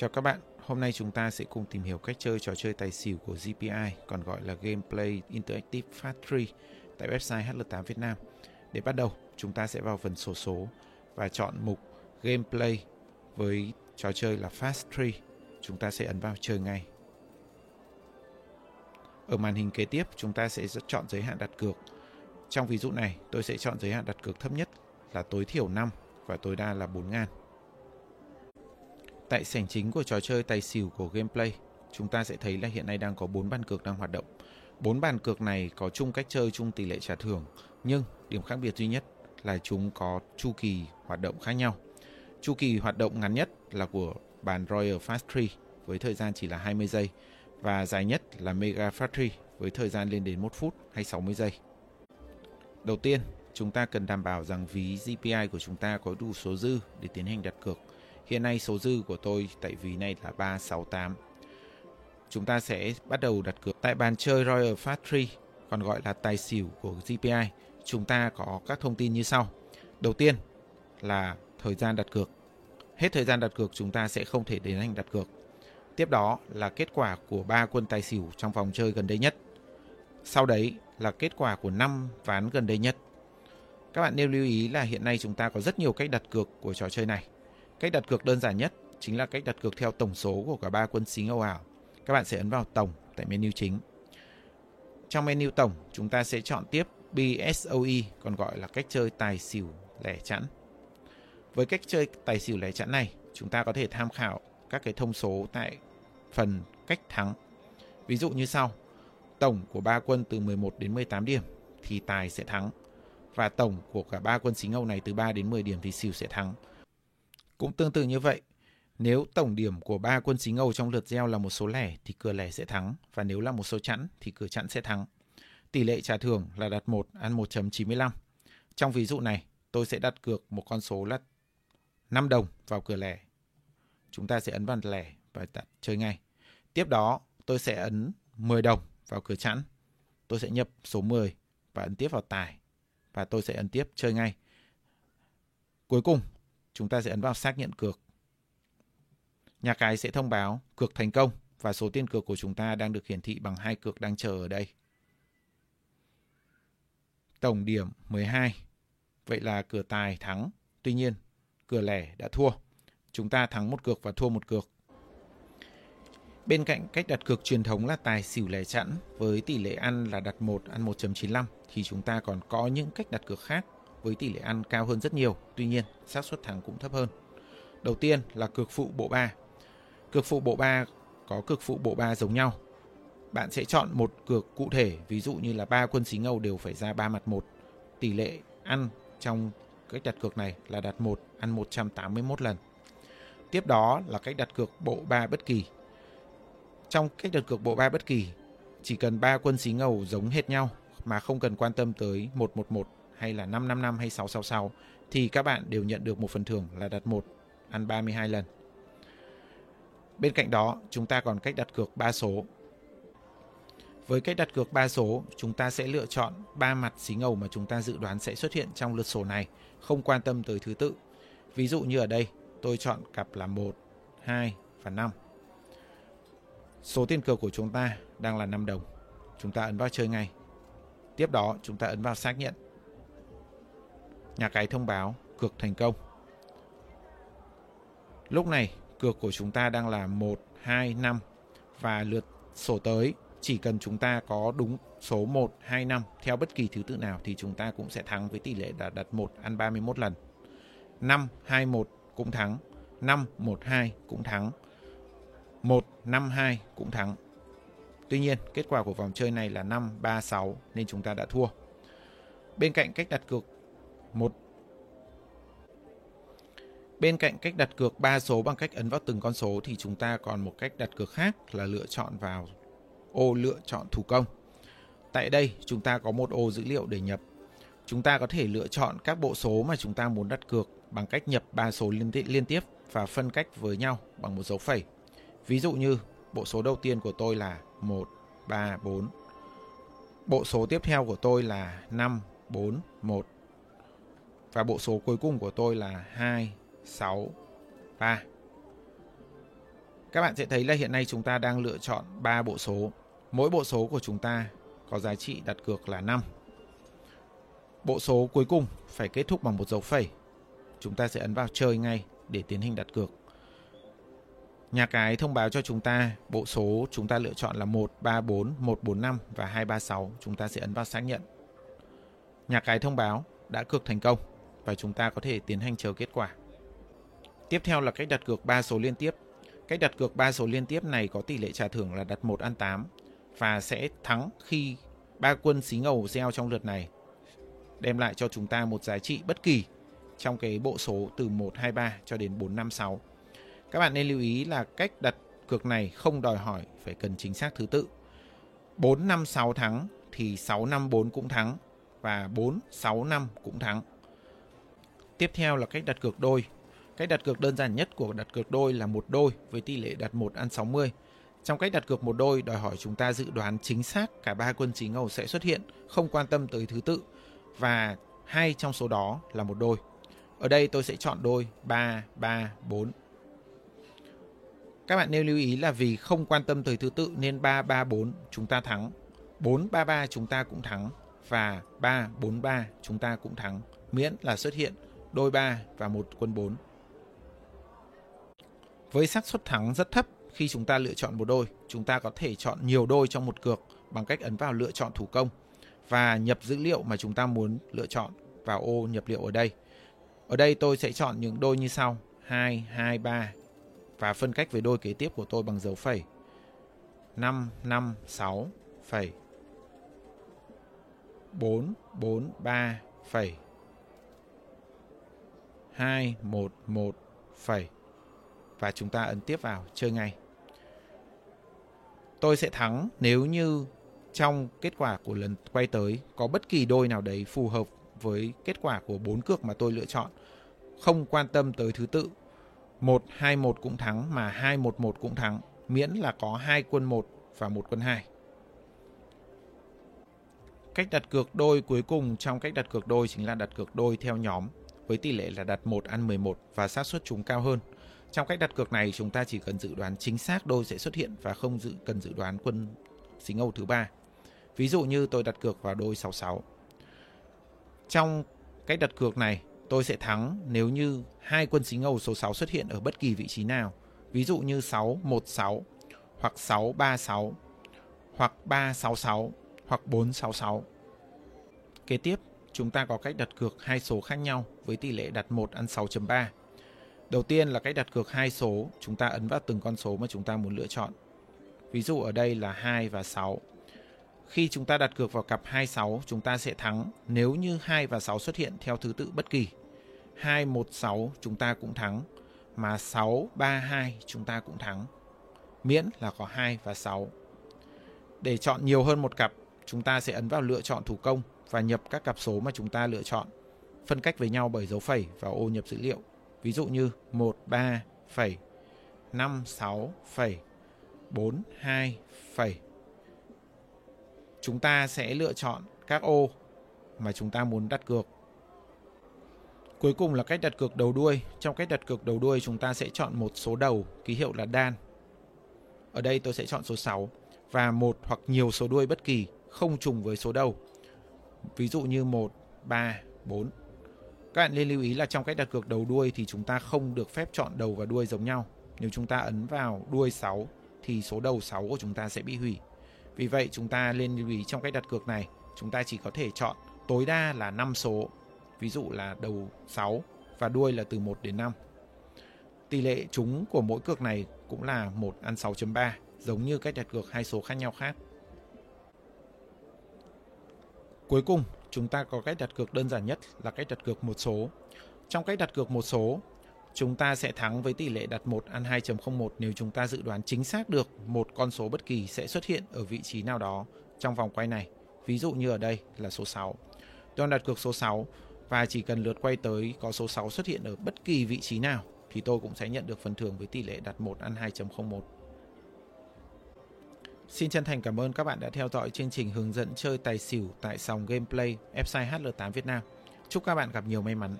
Chào các bạn, hôm nay chúng ta sẽ cùng tìm hiểu cách chơi trò chơi tài xỉu của GPI, còn gọi là Gameplay Interactive Fast 3 tại website HL8 Việt Nam. Để bắt đầu, chúng ta sẽ vào phần sổ số, số và chọn mục Gameplay với trò chơi là Fast 3. Chúng ta sẽ ấn vào chơi ngay. Ở màn hình kế tiếp, chúng ta sẽ chọn giới hạn đặt cược. Trong ví dụ này, tôi sẽ chọn giới hạn đặt cược thấp nhất là tối thiểu 5 và tối đa là 4 ngàn. Tại sảnh chính của trò chơi tài xỉu của gameplay, chúng ta sẽ thấy là hiện nay đang có 4 bàn cược đang hoạt động. 4 bàn cược này có chung cách chơi, chung tỷ lệ trả thưởng, nhưng điểm khác biệt duy nhất là chúng có chu kỳ hoạt động khác nhau. Chu kỳ hoạt động ngắn nhất là của bàn Royal Fast 3 với thời gian chỉ là 20 giây và dài nhất là Mega Fast 3 với thời gian lên đến 1 phút hay 60 giây. Đầu tiên, chúng ta cần đảm bảo rằng ví GPI của chúng ta có đủ số dư để tiến hành đặt cược. Hiện nay số dư của tôi tại ví này là 368. Chúng ta sẽ bắt đầu đặt cược tại bàn chơi Royal Factory, còn gọi là tài xỉu của GPI. Chúng ta có các thông tin như sau. Đầu tiên là thời gian đặt cược. Hết thời gian đặt cược chúng ta sẽ không thể tiến hành đặt cược. Tiếp đó là kết quả của ba quân tài xỉu trong vòng chơi gần đây nhất. Sau đấy là kết quả của năm ván gần đây nhất. Các bạn nên lưu ý là hiện nay chúng ta có rất nhiều cách đặt cược của trò chơi này. Cách đặt cược đơn giản nhất chính là cách đặt cược theo tổng số của cả ba quân xính Âu ảo. Các bạn sẽ ấn vào tổng tại menu chính. Trong menu tổng, chúng ta sẽ chọn tiếp BSOE, còn gọi là cách chơi tài xỉu lẻ chẵn. Với cách chơi tài xỉu lẻ chẵn này, chúng ta có thể tham khảo các cái thông số tại phần cách thắng. Ví dụ như sau, tổng của ba quân từ 11 đến 18 điểm thì tài sẽ thắng và tổng của cả ba quân xính Âu này từ 3 đến 10 điểm thì xỉu sẽ thắng. Cũng tương tự như vậy, nếu tổng điểm của ba quân xí ngầu trong lượt gieo là một số lẻ thì cửa lẻ sẽ thắng và nếu là một số chẵn thì cửa chẵn sẽ thắng. Tỷ lệ trả thưởng là đặt 1 ăn 1.95. Trong ví dụ này, tôi sẽ đặt cược một con số là 5 đồng vào cửa lẻ. Chúng ta sẽ ấn vào lẻ và đặt chơi ngay. Tiếp đó, tôi sẽ ấn 10 đồng vào cửa chẵn. Tôi sẽ nhập số 10 và ấn tiếp vào tài. Và tôi sẽ ấn tiếp chơi ngay. Cuối cùng, chúng ta sẽ ấn vào xác nhận cược. Nhà cái sẽ thông báo cược thành công và số tiền cược của chúng ta đang được hiển thị bằng hai cược đang chờ ở đây. Tổng điểm 12. Vậy là cửa tài thắng. Tuy nhiên, cửa lẻ đã thua. Chúng ta thắng một cược và thua một cược. Bên cạnh cách đặt cược truyền thống là tài xỉu lẻ chẵn với tỷ lệ ăn là đặt 1 ăn 1.95 thì chúng ta còn có những cách đặt cược khác với tỷ lệ ăn cao hơn rất nhiều, tuy nhiên xác suất thắng cũng thấp hơn. Đầu tiên là cược phụ bộ 3. Cược phụ bộ 3 có cược phụ bộ 3 giống nhau. Bạn sẽ chọn một cược cụ thể, ví dụ như là ba quân xí ngầu đều phải ra ba mặt một. Tỷ lệ ăn trong cách đặt cược này là đặt 1 ăn 181 lần. Tiếp đó là cách đặt cược bộ 3 bất kỳ. Trong cách đặt cược bộ 3 bất kỳ, chỉ cần ba quân xí ngầu giống hệt nhau mà không cần quan tâm tới 111 hay là 555 hay 666 thì các bạn đều nhận được một phần thưởng là đặt 1 ăn 32 lần. Bên cạnh đó, chúng ta còn cách đặt cược 3 số. Với cách đặt cược 3 số, chúng ta sẽ lựa chọn 3 mặt xí ngầu mà chúng ta dự đoán sẽ xuất hiện trong lượt sổ này, không quan tâm tới thứ tự. Ví dụ như ở đây, tôi chọn cặp là 1, 2 và 5. Số tiền cược của chúng ta đang là 5 đồng. Chúng ta ấn vào chơi ngay. Tiếp đó, chúng ta ấn vào xác nhận nhà cái thông báo cược thành công. Lúc này, cược của chúng ta đang là 1, 2, 5 và lượt sổ tới chỉ cần chúng ta có đúng số 1, 2, 5 theo bất kỳ thứ tự nào thì chúng ta cũng sẽ thắng với tỷ lệ là đặt 1 ăn 31 lần. 5, 2, 1 cũng thắng. 5, 1, 2 cũng thắng. 1, 5, 2 cũng thắng. Tuy nhiên, kết quả của vòng chơi này là 5, 3, 6 nên chúng ta đã thua. Bên cạnh cách đặt cược 1. Bên cạnh cách đặt cược 3 số bằng cách ấn vào từng con số thì chúng ta còn một cách đặt cược khác là lựa chọn vào ô lựa chọn thủ công. Tại đây chúng ta có một ô dữ liệu để nhập. Chúng ta có thể lựa chọn các bộ số mà chúng ta muốn đặt cược bằng cách nhập 3 số liên, liên tiếp và phân cách với nhau bằng một dấu phẩy. Ví dụ như bộ số đầu tiên của tôi là 1, 3, 4. Bộ số tiếp theo của tôi là 5, 4, 1. Và bộ số cuối cùng của tôi là 2, 6, 3. Các bạn sẽ thấy là hiện nay chúng ta đang lựa chọn 3 bộ số. Mỗi bộ số của chúng ta có giá trị đặt cược là 5. Bộ số cuối cùng phải kết thúc bằng một dấu phẩy. Chúng ta sẽ ấn vào chơi ngay để tiến hành đặt cược. Nhà cái thông báo cho chúng ta bộ số chúng ta lựa chọn là 134, 145 và 236. Chúng ta sẽ ấn vào xác nhận. Nhà cái thông báo đã cược thành công và chúng ta có thể tiến hành chờ kết quả. Tiếp theo là cách đặt cược 3 số liên tiếp. Cách đặt cược 3 số liên tiếp này có tỷ lệ trả thưởng là đặt 1 ăn 8 và sẽ thắng khi ba quân xí ngầu gieo trong lượt này đem lại cho chúng ta một giá trị bất kỳ trong cái bộ số từ 1, 2, 3 cho đến 4, 5, 6. Các bạn nên lưu ý là cách đặt cược này không đòi hỏi phải cần chính xác thứ tự. 4, 5, 6 thắng thì 6, 5, 4 cũng thắng và 4, 6, 5 cũng thắng. Tiếp theo là cách đặt cược đôi. Cách đặt cược đơn giản nhất của đặt cược đôi là một đôi với tỷ lệ đặt 1 ăn 60. Trong cách đặt cược một đôi đòi hỏi chúng ta dự đoán chính xác cả ba quân chính ngầu sẽ xuất hiện, không quan tâm tới thứ tự và hai trong số đó là một đôi. Ở đây tôi sẽ chọn đôi 3, 3, 4. Các bạn nên lưu ý là vì không quan tâm tới thứ tự nên 3, 3, 4 chúng ta thắng. 4, 3, 3 chúng ta cũng thắng. Và 3, 4, 3 chúng ta cũng thắng. Miễn là xuất hiện đôi 3 và một quân 4. Với xác suất thắng rất thấp khi chúng ta lựa chọn một đôi, chúng ta có thể chọn nhiều đôi trong một cược bằng cách ấn vào lựa chọn thủ công và nhập dữ liệu mà chúng ta muốn lựa chọn vào ô nhập liệu ở đây. Ở đây tôi sẽ chọn những đôi như sau: 2, 2, 3 và phân cách với đôi kế tiếp của tôi bằng dấu phẩy. 5, 5, 6 phẩy. 4, 4, 3 phẩy. 2, 1, 1 phẩy. Và chúng ta ấn tiếp vào chơi ngay. Tôi sẽ thắng nếu như trong kết quả của lần quay tới có bất kỳ đôi nào đấy phù hợp với kết quả của bốn cược mà tôi lựa chọn. Không quan tâm tới thứ tự. 1 2 1 cũng thắng mà 2 1 1 cũng thắng, miễn là có hai quân 1 và một quân 2. Cách đặt cược đôi cuối cùng trong cách đặt cược đôi chính là đặt cược đôi theo nhóm với tỷ lệ là đặt 1 ăn 11 và xác suất chúng cao hơn. Trong cách đặt cược này chúng ta chỉ cần dự đoán chính xác đôi sẽ xuất hiện và không dự cần dự đoán quân xính Âu thứ ba. Ví dụ như tôi đặt cược vào đôi 66. Trong cách đặt cược này, tôi sẽ thắng nếu như hai quân xính Âu số 6 xuất hiện ở bất kỳ vị trí nào. Ví dụ như 616 hoặc 636 hoặc 366 hoặc 466. Kế tiếp, chúng ta có cách đặt cược hai số khác nhau với tỷ lệ đặt 1 ăn 6.3. Đầu tiên là cách đặt cược hai số, chúng ta ấn vào từng con số mà chúng ta muốn lựa chọn. Ví dụ ở đây là 2 và 6. Khi chúng ta đặt cược vào cặp 26, chúng ta sẽ thắng nếu như 2 và 6 xuất hiện theo thứ tự bất kỳ. 2, 1, 6 chúng ta cũng thắng, mà 6, 3, 2 chúng ta cũng thắng. Miễn là có 2 và 6. Để chọn nhiều hơn một cặp, chúng ta sẽ ấn vào lựa chọn thủ công và nhập các cặp số mà chúng ta lựa chọn, phân cách với nhau bởi dấu phẩy và ô nhập dữ liệu. Ví dụ như 1, 3, phẩy, 5, 6, phẩy, 4, 2, phẩy. Chúng ta sẽ lựa chọn các ô mà chúng ta muốn đặt cược. Cuối cùng là cách đặt cược đầu đuôi. Trong cách đặt cược đầu đuôi chúng ta sẽ chọn một số đầu ký hiệu là đan. Ở đây tôi sẽ chọn số 6 và một hoặc nhiều số đuôi bất kỳ không trùng với số đầu. Ví dụ như 1, 3, 4. Các bạn nên lưu ý là trong cách đặt cược đầu đuôi thì chúng ta không được phép chọn đầu và đuôi giống nhau. Nếu chúng ta ấn vào đuôi 6 thì số đầu 6 của chúng ta sẽ bị hủy. Vì vậy chúng ta nên lưu ý trong cách đặt cược này, chúng ta chỉ có thể chọn tối đa là 5 số. Ví dụ là đầu 6 và đuôi là từ 1 đến 5. Tỷ lệ trúng của mỗi cược này cũng là 1 ăn 6.3, giống như cách đặt cược hai số khác nhau khác. Cuối cùng, chúng ta có cách đặt cược đơn giản nhất là cách đặt cược một số. Trong cách đặt cược một số, chúng ta sẽ thắng với tỷ lệ đặt 1 ăn 2.01 nếu chúng ta dự đoán chính xác được một con số bất kỳ sẽ xuất hiện ở vị trí nào đó trong vòng quay này. Ví dụ như ở đây là số 6. Tôi đặt cược số 6 và chỉ cần lượt quay tới có số 6 xuất hiện ở bất kỳ vị trí nào thì tôi cũng sẽ nhận được phần thưởng với tỷ lệ đặt 1 ăn 2.01. Xin chân thành cảm ơn các bạn đã theo dõi chương trình hướng dẫn chơi tài xỉu tại sòng gameplay website HL8 Việt Nam. Chúc các bạn gặp nhiều may mắn.